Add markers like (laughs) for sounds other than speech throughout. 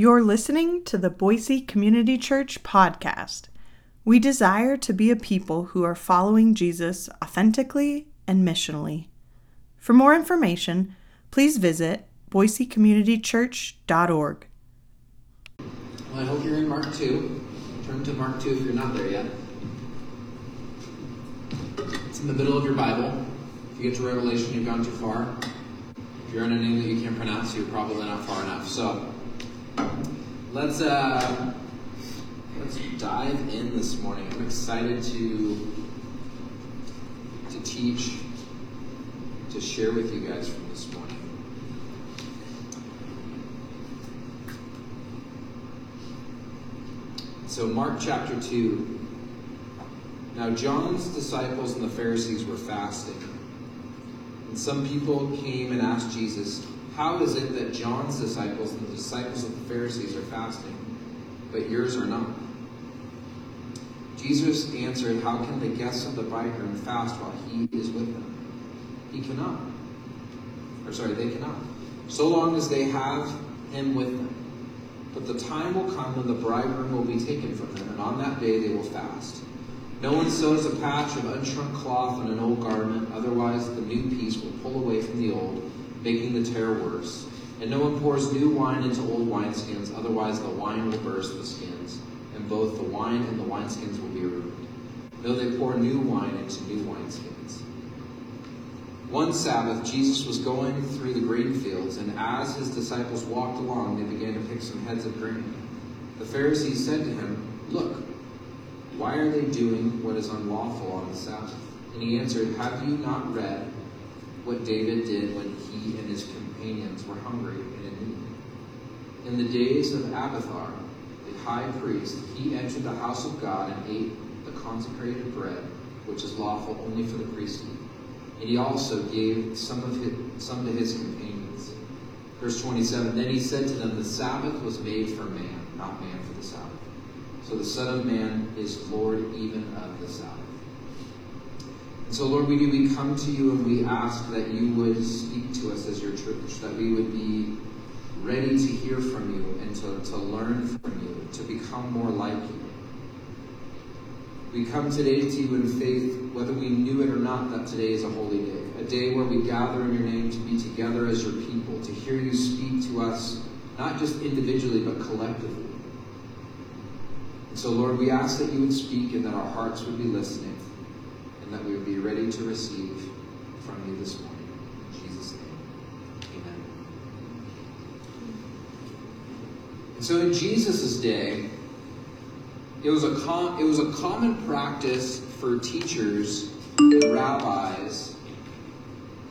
You're listening to the Boise Community Church podcast. We desire to be a people who are following Jesus authentically and missionally. For more information, please visit boisecommunitychurch.org. Well, I hope you're in Mark 2. Turn to Mark 2 if you're not there yet. It's in the middle of your Bible. If you get to Revelation, you've gone too far. If you're in a name that you can't pronounce, you're probably not far enough. So, let's uh, let's dive in this morning. I'm excited to to teach, to share with you guys from this morning. So, Mark chapter 2. Now, John's disciples and the Pharisees were fasting. And some people came and asked Jesus, How is it that John's disciples and the disciples of the Pharisees are fasting, but yours are not? Jesus answered, How can the guests of the bridegroom fast while he is with them? He cannot. Or, sorry, they cannot. So long as they have him with them. But the time will come when the bridegroom will be taken from them, and on that day they will fast. No one sews a patch of unshrunk cloth on an old garment, otherwise the new piece will pull away from the old, making the tear worse. And no one pours new wine into old wineskins, otherwise the wine will burst the skins, and both the wine and the wineskins will be ruined. No, they pour new wine into new wineskins. One Sabbath, Jesus was going through the grain fields, and as his disciples walked along, they began to pick some heads of grain. The Pharisees said to him, Look, why are they doing what is unlawful on the Sabbath? And he answered, Have you not read what David did when he and his companions were hungry and in need? In the days of Abiathar, the high priest, he entered the house of God and ate the consecrated bread, which is lawful only for the priesthood and he also gave some of his, some to his companions. Verse 27, Then he said to them, The Sabbath was made for man, not man for the Sabbath. So the Son of Man is Lord even of the Sabbath. And so, Lord, we do, we come to you and we ask that you would speak to us as your church, that we would be ready to hear from you and to, to learn from you, to become more like you. We come today to you in faith, whether we knew it or not, that today is a holy day. A day where we gather in your name to be together as your people, to hear you speak to us, not just individually, but collectively. And so, Lord, we ask that you would speak and that our hearts would be listening, and that we would be ready to receive from you this morning. In Jesus' name, amen. And so, in Jesus' day, it was a com- it was a common practice for teachers and rabbis.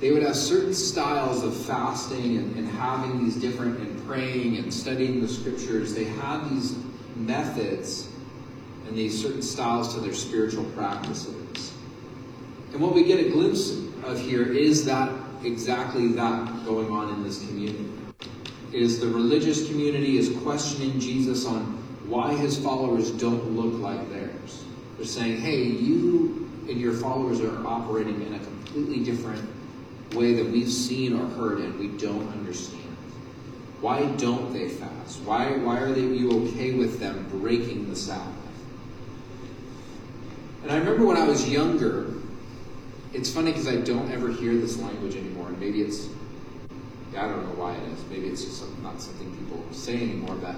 They would have certain styles of fasting and, and having these different and praying and studying the scriptures. They had these methods and these certain styles to their spiritual practices. And what we get a glimpse of here is that exactly that going on in this community. Is the religious community is questioning Jesus on why his followers don't look like theirs. They're saying, hey, you and your followers are operating in a completely different way that we've seen or heard and we don't understand. Why don't they fast? Why, why are they, you okay with them breaking the Sabbath? And I remember when I was younger, it's funny because I don't ever hear this language anymore. And maybe it's, I don't know why it is. Maybe it's just not something people say anymore. But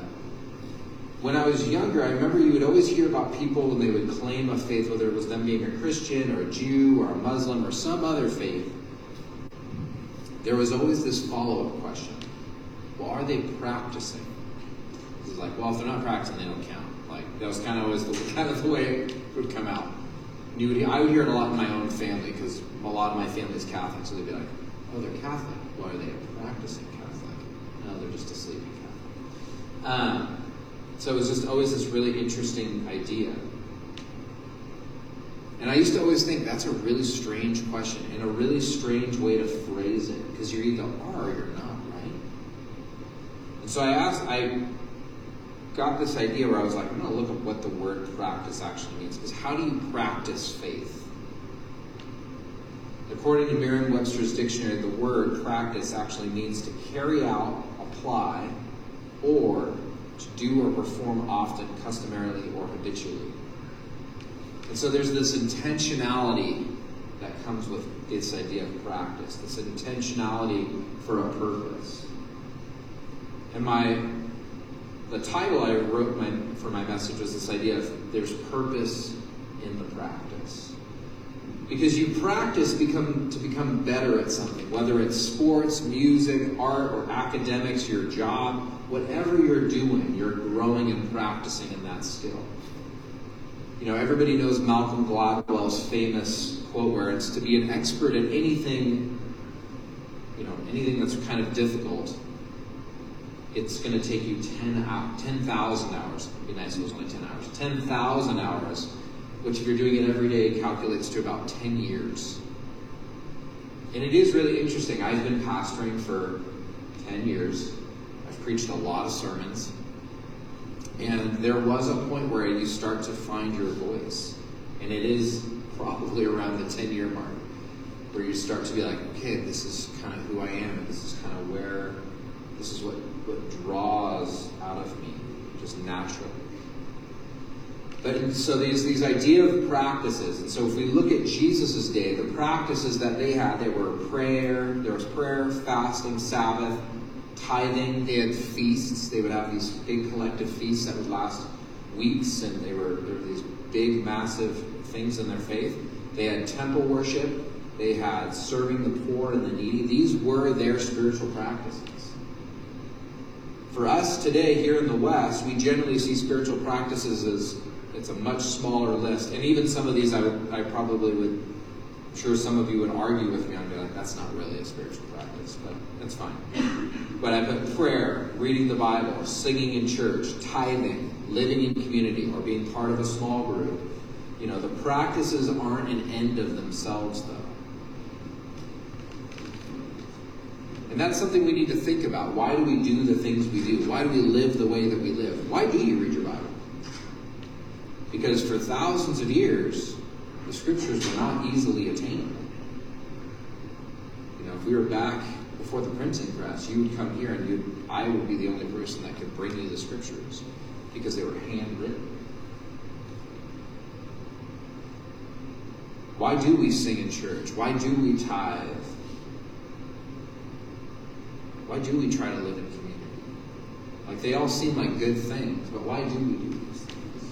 when I was younger, I remember you would always hear about people when they would claim a faith, whether it was them being a Christian or a Jew or a Muslim or some other faith. There was always this follow up question Well, are they practicing? It's like, well, if they're not practicing, they don't count. Like, that was kind of always the, (laughs) kind of the way it would come out. I would hear it a lot in my own family because a lot of my family is Catholic, so they'd be like, oh, they're Catholic. Why are they a practicing Catholic? No, they're just a sleeping Catholic. Um, so it was just always this really interesting idea. And I used to always think that's a really strange question and a really strange way to phrase it because you're either are or you're not, right? And so I asked, I got this idea where I was like, I'm going to look at what the word practice actually means because how do you practice faith? According to Merriam Webster's dictionary, the word practice actually means to carry out, apply, or to do or perform often, customarily, or habitually. And so there's this intentionality that comes with this idea of practice, this intentionality for a purpose. And my the title I wrote my, for my message was this idea of there's purpose in the practice. Because you practice become to become better at something, whether it's sports, music, art, or academics, your job, whatever you're doing, you're growing and practicing in that skill. You know, everybody knows Malcolm Gladwell's famous quote where it's to be an expert at anything, you know, anything that's kind of difficult, it's going to take you 10 10,000 hours. It'd be nice it was only 10 hours. 10,000 hours, which if you're doing it every day calculates to about 10 years. And it is really interesting. I've been pastoring for 10 years. I've preached a lot of sermons. And there was a point where you start to find your voice. And it is probably around the 10 year mark where you start to be like, okay, this is kind of who I am, and this is kind of where, this is what, draws out of me, just naturally. But so these these idea of practices, and so if we look at Jesus' day, the practices that they had, they were prayer, there was prayer, fasting, Sabbath, tithing, they had feasts, they would have these big collective feasts that would last weeks, and they were, there were these big, massive things in their faith. They had temple worship, they had serving the poor and the needy. These were their spiritual practices. For us today here in the West, we generally see spiritual practices as it's a much smaller list. And even some of these I, would, I probably would, I'm sure some of you would argue with me. Be like, that's not really a spiritual practice, but that's fine. But I put prayer, reading the Bible, singing in church, tithing, living in community, or being part of a small group. You know, the practices aren't an end of themselves, though. And that's something we need to think about. Why do we do the things we do? Why do we live the way that we live? Why do you read your Bible? Because for thousands of years, the scriptures were not easily attainable. You know, if we were back before the printing press, you would come here and you I would be the only person that could bring you the scriptures because they were handwritten. Why do we sing in church? Why do we tithe? Why do we try to live in community? Like they all seem like good things, but why do we do these things?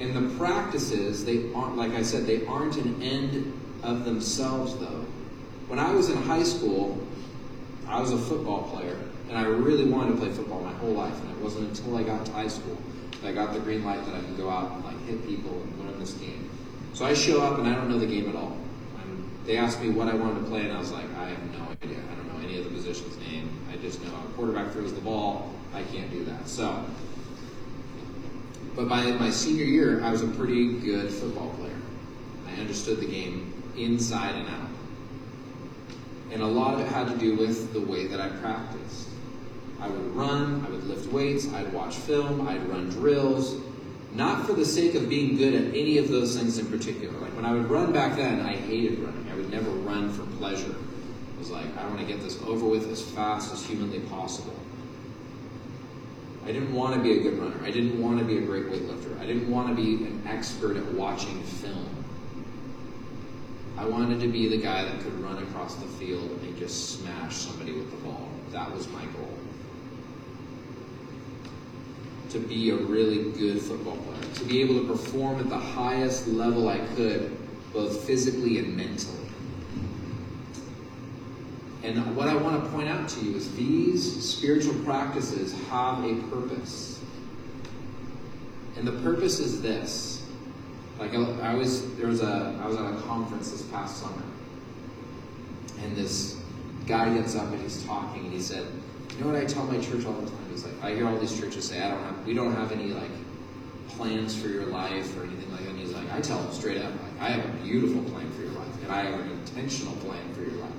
And the practices, they aren't, like I said, they aren't an end of themselves, though. When I was in high school, I was a football player, and I really wanted to play football my whole life. And it wasn't until I got to high school that I got the green light that I could go out and like hit people and win this game. So I show up and I don't know the game at all. I'm, they asked me what I wanted to play, and I was like, I have no idea. I don't know any of the position's just know a quarterback throws the ball. I can't do that. So, but by my senior year, I was a pretty good football player. I understood the game inside and out. And a lot of it had to do with the way that I practiced. I would run, I would lift weights, I'd watch film, I'd run drills, not for the sake of being good at any of those things in particular. Like when I would run back then, I hated running. I would never run for pleasure. Was like, I want to get this over with as fast as humanly possible. I didn't want to be a good runner. I didn't want to be a great weightlifter. I didn't want to be an expert at watching film. I wanted to be the guy that could run across the field and just smash somebody with the ball. That was my goal. To be a really good football player, to be able to perform at the highest level I could, both physically and mentally. And what I want to point out to you is these spiritual practices have a purpose. And the purpose is this. Like I, was there was a I was at a conference this past summer. And this guy gets up and he's talking and he said, You know what I tell my church all the time? He's like, I hear all these churches say, I don't have we don't have any like plans for your life or anything like that. And he's like, I tell them straight up, like, I have a beautiful plan for your life, and I have an intentional plan for your life.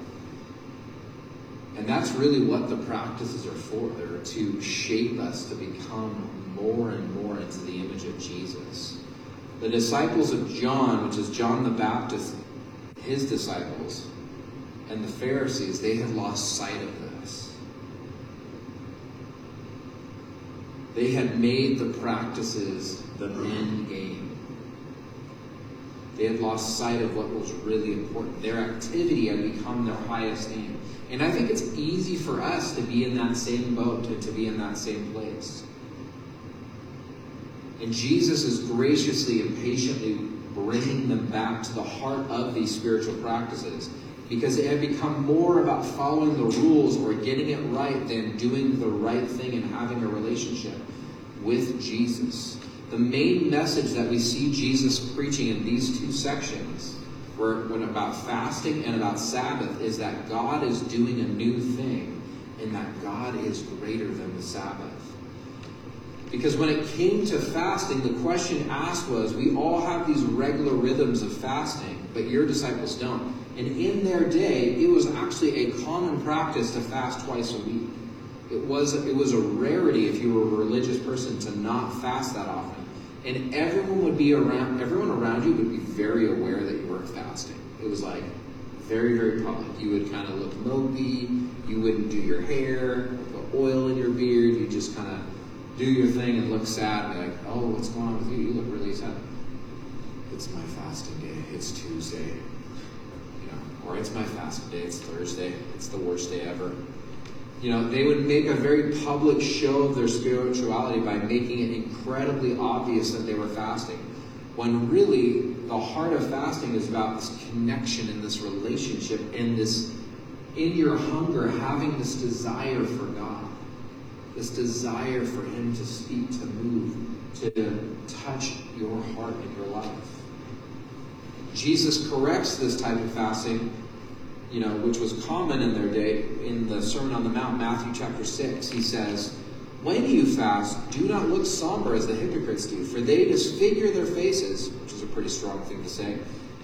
And that's really what the practices are for. They're to shape us to become more and more into the image of Jesus. The disciples of John, which is John the Baptist, his disciples, and the Pharisees, they had lost sight of this. They had made the practices the end game. They had lost sight of what was really important. Their activity had become their highest aim. And I think it's easy for us to be in that same boat, to, to be in that same place. And Jesus is graciously and patiently bringing them back to the heart of these spiritual practices because it had become more about following the rules or getting it right than doing the right thing and having a relationship with Jesus. The main message that we see Jesus preaching in these two sections, where when about fasting and about Sabbath, is that God is doing a new thing and that God is greater than the Sabbath. Because when it came to fasting, the question asked was, we all have these regular rhythms of fasting, but your disciples don't. And in their day, it was actually a common practice to fast twice a week. It was, it was a rarity if you were a religious person to not fast that often. And everyone would be around, everyone around you would be very aware that you weren't fasting. It was like very, very public. You would kind of look mopey. You wouldn't do your hair, put oil in your beard. You just kind of do your thing and look sad and be like, oh, what's going on with you? You look really sad. It's my fasting day. It's Tuesday. You know, or it's my fasting day. It's Thursday. It's the worst day ever. You know, they would make a very public show of their spirituality by making it incredibly obvious that they were fasting. When really, the heart of fasting is about this connection and this relationship and this, in your hunger, having this desire for God this desire for Him to speak, to move, to touch your heart and your life. Jesus corrects this type of fasting, you know, which was common in their day. In the Sermon on the Mount, Matthew chapter 6, he says, When you fast, do not look somber as the hypocrites do, for they disfigure their faces, which is a pretty strong thing to say,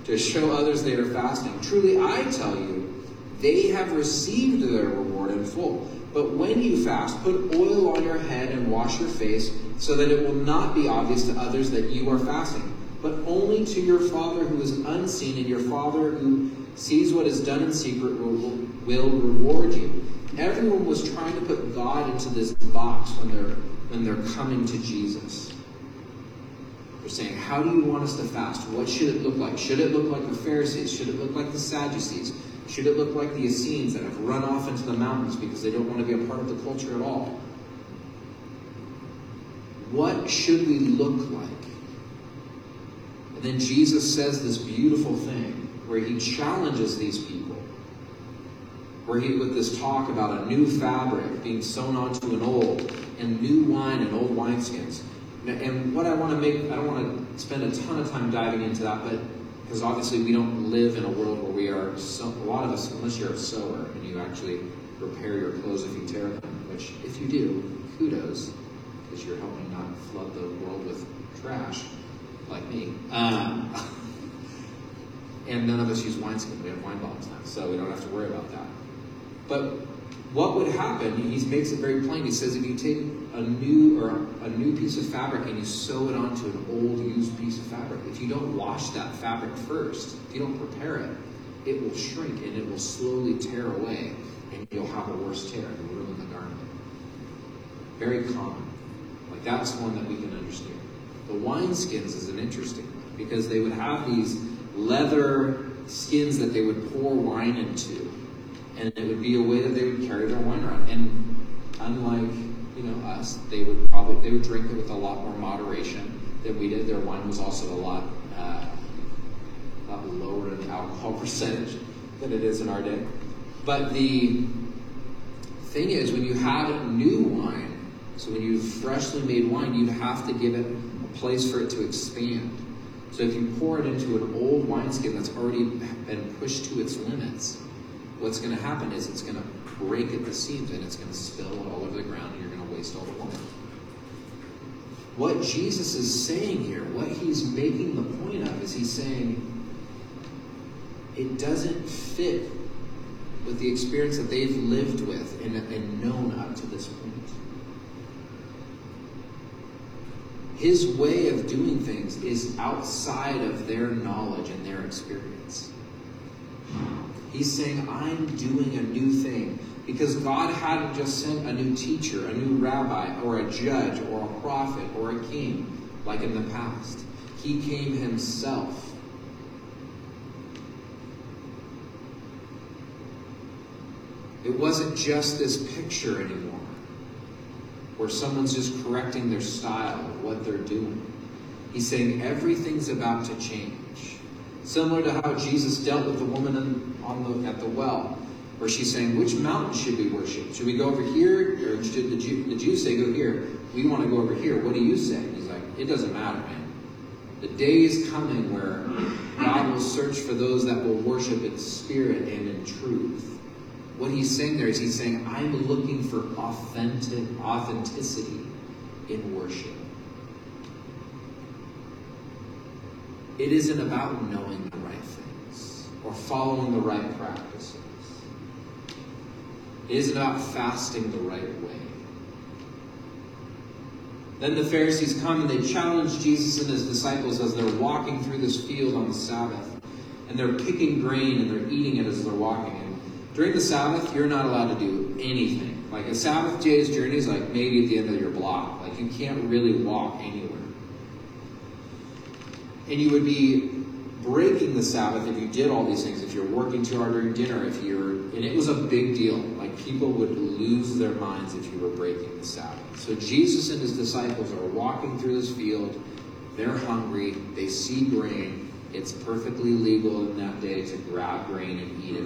to show others they are fasting. Truly, I tell you, they have received their reward in full. But when you fast, put oil on your head and wash your face, so that it will not be obvious to others that you are fasting, but only to your Father who is unseen, and your Father who sees what is done in secret will, will reward you. Everyone was trying to put God into this box when they're when they're coming to Jesus. They're saying, How do you want us to fast? What should it look like? Should it look like the Pharisees? Should it look like the Sadducees? Should it look like the Essenes that have run off into the mountains because they don't want to be a part of the culture at all? What should we look like? And then Jesus says this beautiful thing where he challenges these people. Where he, with this talk about a new fabric being sewn onto an old, and new wine and old wineskins. And what I want to make, I don't want to spend a ton of time diving into that, but because obviously we don't live in a world where we are, so, a lot of us, unless you're a sewer and you actually repair your clothes if you tear them, which if you do, kudos, because you're helping not flood the world with trash like me. Um, (laughs) and none of us use wineskin. We have wine bottles now, so we don't have to worry about that. But what would happen, he makes it very plain. He says if you take a new or a new piece of fabric and you sew it onto an old used piece of fabric, if you don't wash that fabric first, if you don't prepare it, it will shrink and it will slowly tear away and you'll have a worse tear and you'll ruin the garment. Very common. Like that's one that we can understand. The wineskins is an interesting one because they would have these leather skins that they would pour wine into and it would be a way that they would carry their wine around. And unlike you know us, they would probably they would drink it with a lot more moderation than we did. Their wine was also a lot uh, lot lower in alcohol (laughs) percentage than it is in our day. But the thing is, when you have new wine, so when you freshly made wine, you have to give it a place for it to expand. So if you pour it into an old wineskin that's already been pushed to its limits, what's going to happen is it's going to break at the seams and it's going to spill all over the ground and you're going to waste all the wine. What Jesus is saying here, what he's making the point of, is he's saying it doesn't fit with the experience that they've lived with and, and known up to this point. His way of doing things is outside of their knowledge and their experience. He's saying, I'm doing a new thing. Because God hadn't just sent a new teacher, a new rabbi, or a judge, or a prophet, or a king, like in the past. He came himself. It wasn't just this picture anymore, where someone's just correcting their style of what they're doing. He's saying everything's about to change. Similar to how Jesus dealt with the woman on the, at the well where she's saying, which mountain should we worship? Should we go over here? Or should the, Jew, the Jews say, go here? We want to go over here. What do you say? He's like, it doesn't matter, man. The day is coming where God will search for those that will worship in spirit and in truth. What he's saying there is he's saying, I'm looking for authentic authenticity in worship. It isn't about knowing the right things or following the right practices. It isn't about fasting the right way. Then the Pharisees come and they challenge Jesus and his disciples as they're walking through this field on the Sabbath. And they're picking grain and they're eating it as they're walking. And during the Sabbath, you're not allowed to do anything. Like a Sabbath day's journey is like maybe at the end of your block. Like you can't really walk anywhere. And you would be breaking the Sabbath if you did all these things, if you're working too hard during dinner, if you're, and it was a big deal. Like people would lose their minds if you were breaking the Sabbath. So Jesus and his disciples are walking through this field. They're hungry. They see grain. It's perfectly legal in that day to grab grain and eat it.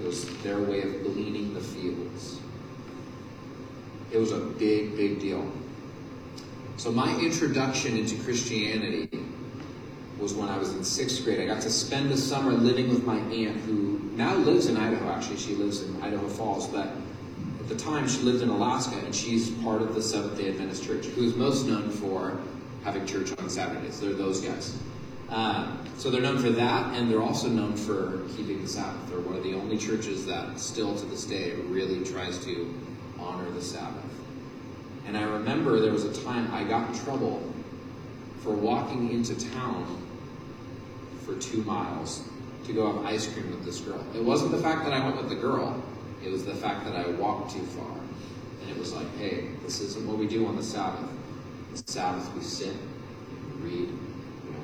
It was their way of gleaning the fields. It was a big, big deal. So my introduction into Christianity was when I was in sixth grade. I got to spend the summer living with my aunt, who now lives in Idaho. Actually, she lives in Idaho Falls, but at the time she lived in Alaska, and she's part of the Seventh Day Adventist Church, who is most known for having church on Saturdays. They're those guys. Uh, so they're known for that, and they're also known for keeping the Sabbath. They're one of the only churches that still to this day really tries to honor the Sabbath. And I remember there was a time I got in trouble for walking into town for two miles to go have ice cream with this girl. It wasn't the fact that I went with the girl, it was the fact that I walked too far. And it was like, hey, this isn't what we do on the Sabbath. The Sabbath, we sit, we read,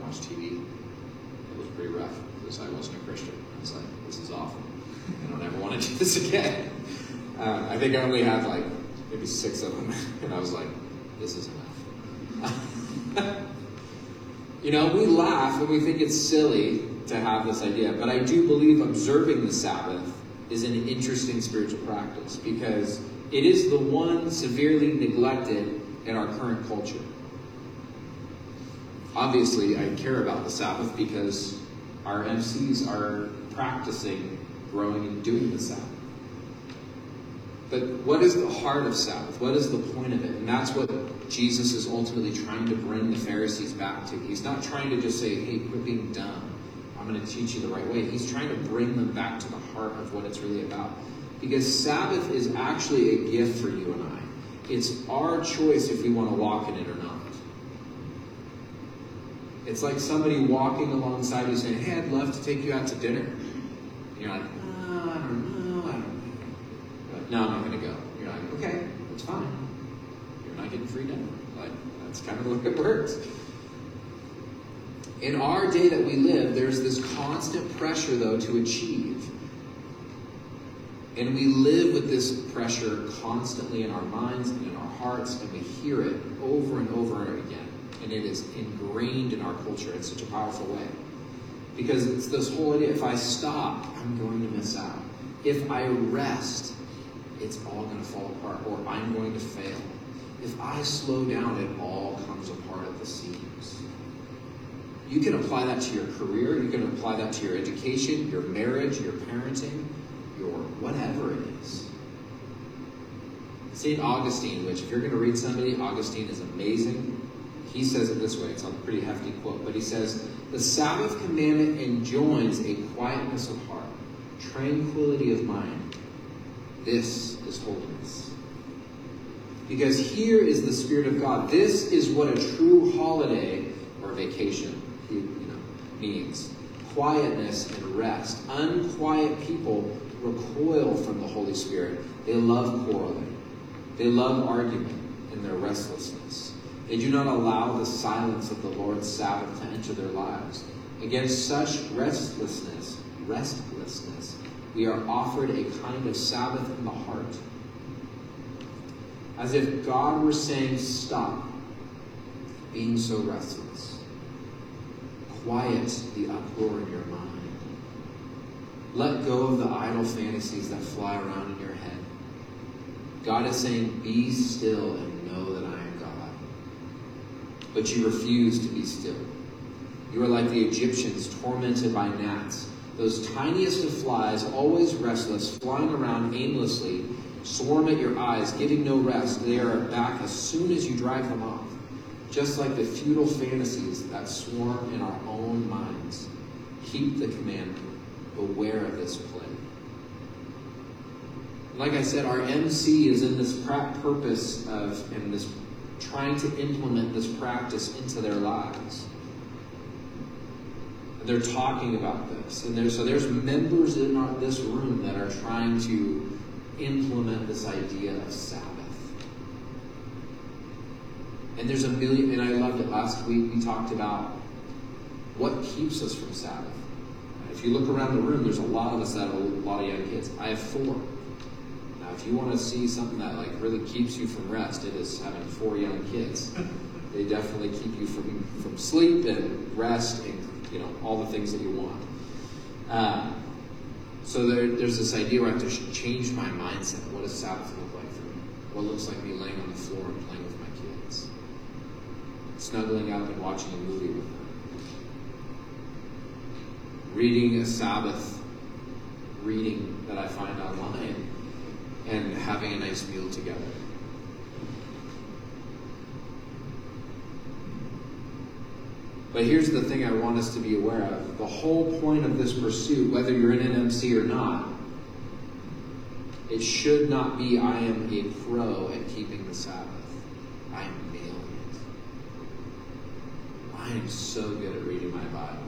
watch TV. It was pretty rough because I wasn't a Christian. I was like, this is awful. I don't ever want to do this again. Uh, I think I only had like maybe six of them. (laughs) And I was like, this is enough. (laughs) You know, we laugh and we think it's silly to have this idea, but I do believe observing the Sabbath is an interesting spiritual practice because it is the one severely neglected in our current culture. Obviously, I care about the Sabbath because our MCs are practicing growing and doing the Sabbath. But what is the heart of Sabbath? What is the point of it? And that's what Jesus is ultimately trying to bring the Pharisees back to. He's not trying to just say, hey, quit being dumb. I'm going to teach you the right way. He's trying to bring them back to the heart of what it's really about. Because Sabbath is actually a gift for you and I. It's our choice if we want to walk in it or not. It's like somebody walking alongside you saying, hey, I'd love to take you out to dinner. And you're like, oh, I don't know, I don't know. no, I'm not going to go. You're like, okay, that's fine. You're not getting free dinner. Like, that's kind of the way it works. In our day that we live, there's this constant pressure, though, to achieve. And we live with this pressure constantly in our minds and in our hearts, and we hear it over and over again. And it is ingrained in our culture in such a powerful way. Because it's this whole idea if I stop, I'm going to miss out. If I rest, it's all going to fall apart, or I'm going to fail. If I slow down, it all comes apart at the seams. You can apply that to your career, you can apply that to your education, your marriage, your parenting, your whatever it is. St. Augustine, which if you're going to read somebody, Augustine is amazing. He says it this way, it's a pretty hefty quote, but he says, The Sabbath commandment enjoins a quietness of heart, tranquility of mind. This is holiness. Because here is the Spirit of God. This is what a true holiday or vacation you know, means quietness and rest. Unquiet people recoil from the Holy Spirit. They love quarreling. They love argument and their restlessness. They do not allow the silence of the Lord's Sabbath to enter their lives. Against such restlessness, restlessness, we are offered a kind of Sabbath in the heart. As if God were saying, Stop being so restless. Quiet the uproar in your mind. Let go of the idle fantasies that fly around in your head. God is saying, Be still and know that I am. But you refuse to be still. You are like the Egyptians tormented by gnats, those tiniest of flies, always restless, flying around aimlessly, swarm at your eyes, giving no rest. They are back as soon as you drive them off, just like the futile fantasies that swarm in our own minds. Keep the commandment. Beware of this plague. Like I said, our MC is in this purpose of and this trying to implement this practice into their lives they're talking about this. And there's, so there's members in our, this room that are trying to implement this idea of Sabbath. And there's a million, and I loved it last week. We talked about what keeps us from Sabbath. If you look around the room, there's a lot of us that have a lot of young kids. I have four. If you want to see something that like really keeps you from rest, it is having four young kids. They definitely keep you from from sleep and rest and you know, all the things that you want. Uh, so there, there's this idea where I have to change my mindset. What does Sabbath look like for me? What looks like me laying on the floor and playing with my kids? Snuggling up and watching a movie with them. Reading a Sabbath reading that I find online and having a nice meal together. But here's the thing I want us to be aware of. The whole point of this pursuit, whether you're in an MC or not, it should not be I am a pro at keeping the Sabbath. I am nailing it. I am so good at reading my Bible.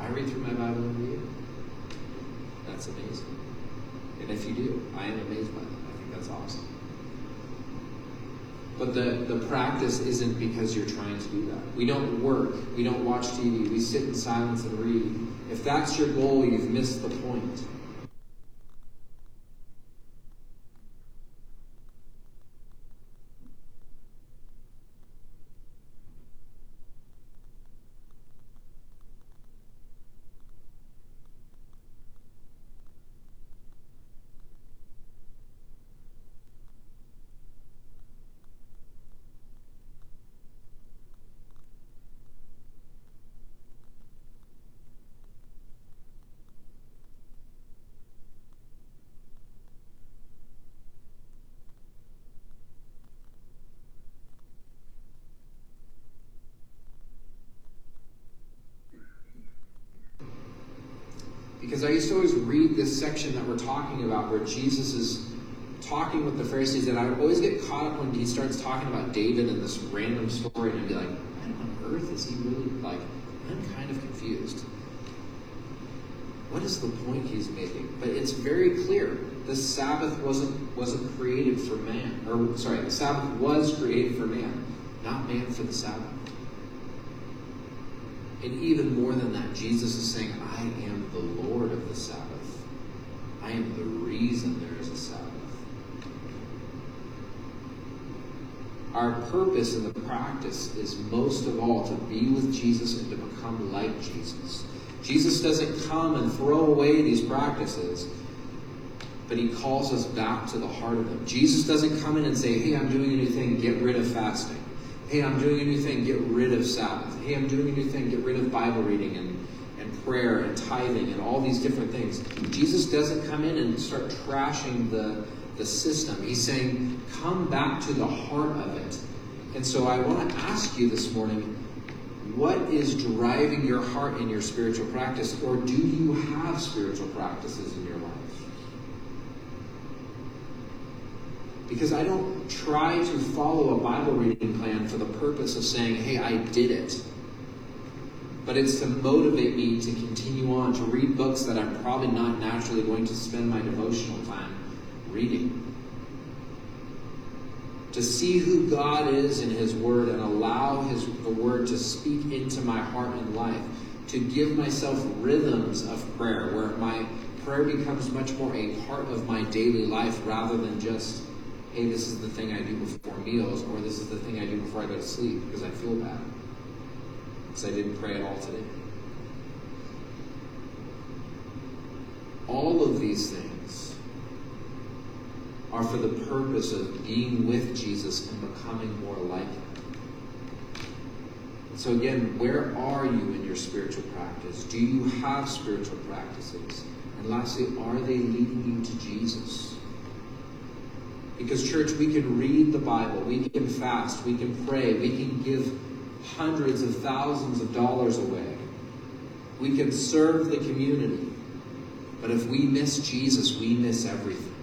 I read through my Bible every year. That's amazing. And if you do, I am amazed by that. That's awesome. But the, the practice isn't because you're trying to do that. We don't work. We don't watch TV. We sit in silence and read. If that's your goal, you've missed the point. Because I used to always read this section that we're talking about where Jesus is talking with the Pharisees, and I would always get caught up when he starts talking about David and this random story, and I'd be like, what on earth is he really like? I'm kind of confused. What is the point he's making? But it's very clear. The Sabbath wasn't wasn't created for man. Or sorry, the Sabbath was created for man, not man for the Sabbath. And even more than that, Jesus is saying, I am the Lord of the Sabbath. I am the reason there is a Sabbath. Our purpose in the practice is most of all to be with Jesus and to become like Jesus. Jesus doesn't come and throw away these practices, but he calls us back to the heart of them. Jesus doesn't come in and say, Hey, I'm doing a new thing, get rid of fasting. Hey, I'm doing a new thing, get rid of Sabbath. Hey, I'm doing a new thing, get rid of Bible reading and, and prayer and tithing and all these different things. Jesus doesn't come in and start trashing the, the system. He's saying, come back to the heart of it. And so I want to ask you this morning, what is driving your heart in your spiritual practice? Or do you have spiritual practices in your life? Because I don't try to follow a Bible reading plan for the purpose of saying, hey, I did it. but it's to motivate me to continue on, to read books that I'm probably not naturally going to spend my devotional time reading. To see who God is in His Word and allow His the Word to speak into my heart and life. To give myself rhythms of prayer where my prayer becomes much more a part of my daily life rather than just, hey, this is the thing I do before meals or this is the thing I do before I go to sleep because I feel bad because I didn't pray at all today. All of these things are for the purpose of being with Jesus and becoming more like him. So, again, where are you in your spiritual practice? Do you have spiritual practices? And lastly, are they leading you to Jesus? Because, church, we can read the Bible, we can fast, we can pray, we can give hundreds of thousands of dollars away. We can serve the community. But if we miss Jesus, we miss everything.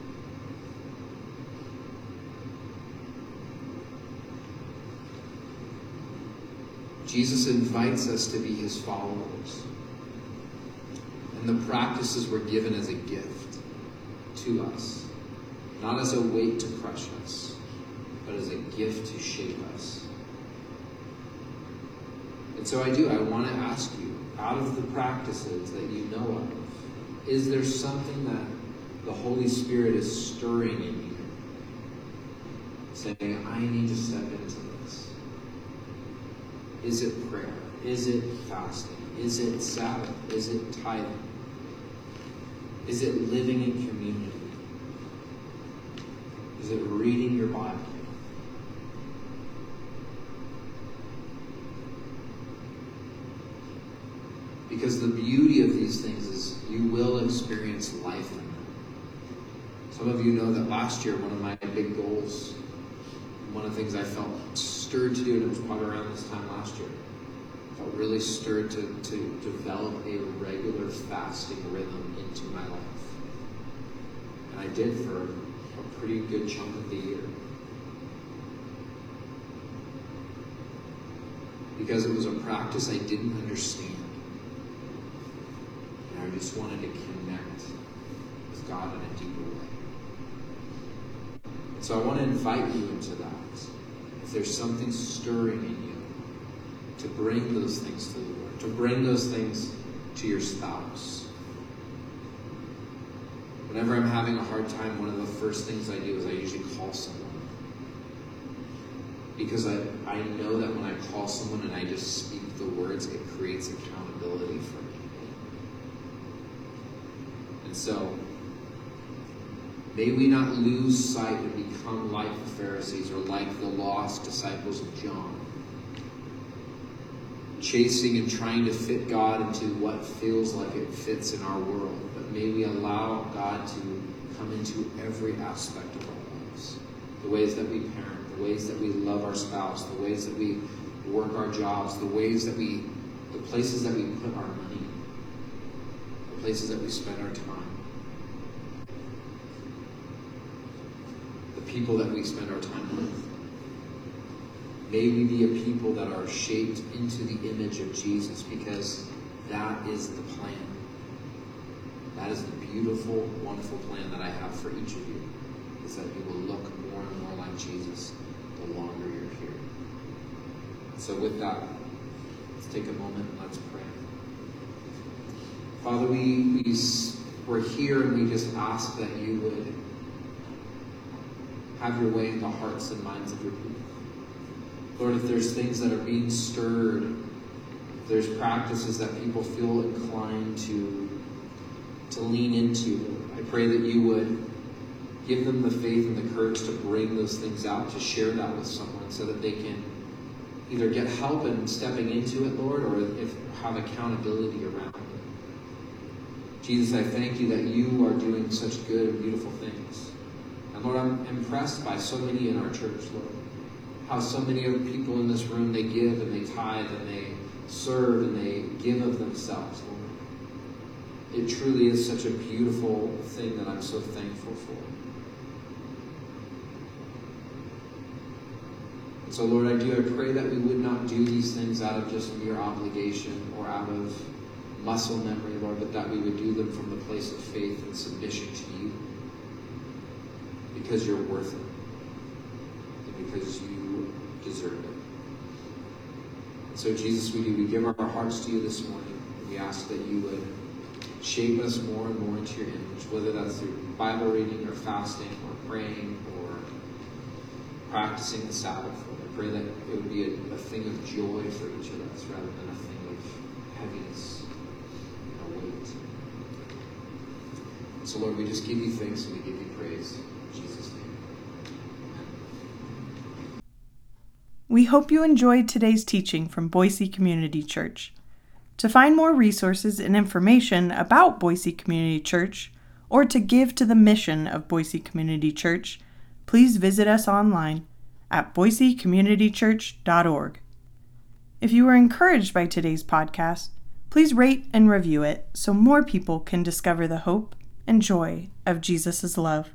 Jesus invites us to be his followers. And the practices were given as a gift to us, not as a weight to crush us, but as a gift to shape us. And so I do, I want to ask you, out of the practices that you know of, is there something that the Holy Spirit is stirring in you? Saying, I need to step into this. Is it prayer? Is it fasting? Is it Sabbath? Is it tithing? Is it living in community? Is it reading your Bible? Because the beauty of these things is you will experience life in them. Some of you know that last year, one of my big goals, one of the things I felt stirred to do, and it was probably around this time last year, I felt really stirred to, to develop a regular fasting rhythm into my life. And I did for a pretty good chunk of the year. Because it was a practice I didn't understand. And I just wanted to connect with God in a deeper way. So I want to invite you into that. If there's something stirring in you, to bring those things to the Lord, to bring those things to your spouse. Whenever I'm having a hard time, one of the first things I do is I usually call someone. Because I, I know that when I call someone and I just speak the words, it creates accountability for me. And so, may we not lose sight and become like the Pharisees or like the lost disciples of John, chasing and trying to fit God into what feels like it fits in our world. May we allow God to come into every aspect of our lives the ways that we parent, the ways that we love our spouse, the ways that we work our jobs, the ways that we, the places that we put our money, the places that we spend our time. The people that we spend our time with. May we be a people that are shaped into the image of Jesus because that is the plan. That is the beautiful, wonderful plan that I have for each of you, is that you will look more and more like Jesus the longer you're here. So with that, let's take a moment and let's pray. Father, we, we, we're here and we just ask that you would have your way in the hearts and minds of your people. Lord, if there's things that are being stirred, if there's practices that people feel inclined to, to lean into, I pray that you would give them the faith and the courage to bring those things out, to share that with someone so that they can either get help in stepping into it, Lord, or if have accountability around it. Jesus, I thank you that you are doing such good and beautiful things. And Lord, I'm impressed by so many in our church, Lord. How so many of the people in this room, they give and they tithe and they serve and they give of themselves, Lord. It truly is such a beautiful thing that I'm so thankful for. So, Lord, I do, I pray that we would not do these things out of just mere obligation or out of muscle memory, Lord, but that we would do them from the place of faith and submission to you because you're worth it and because you deserve it. And so, Jesus, we do. We give our hearts to you this morning. We ask that you would shape us more and more into your image, whether that's through Bible reading or fasting or praying or practicing the Sabbath I pray that it would be a, a thing of joy for each of us rather than a thing of heaviness and a weight. So, Lord, we just give you thanks and we give you praise. In Jesus' name. We hope you enjoyed today's teaching from Boise Community Church. To find more resources and information about Boise Community Church, or to give to the mission of Boise Community Church, please visit us online at boisecommunitychurch.org. If you were encouraged by today's podcast, please rate and review it so more people can discover the hope and joy of Jesus' love.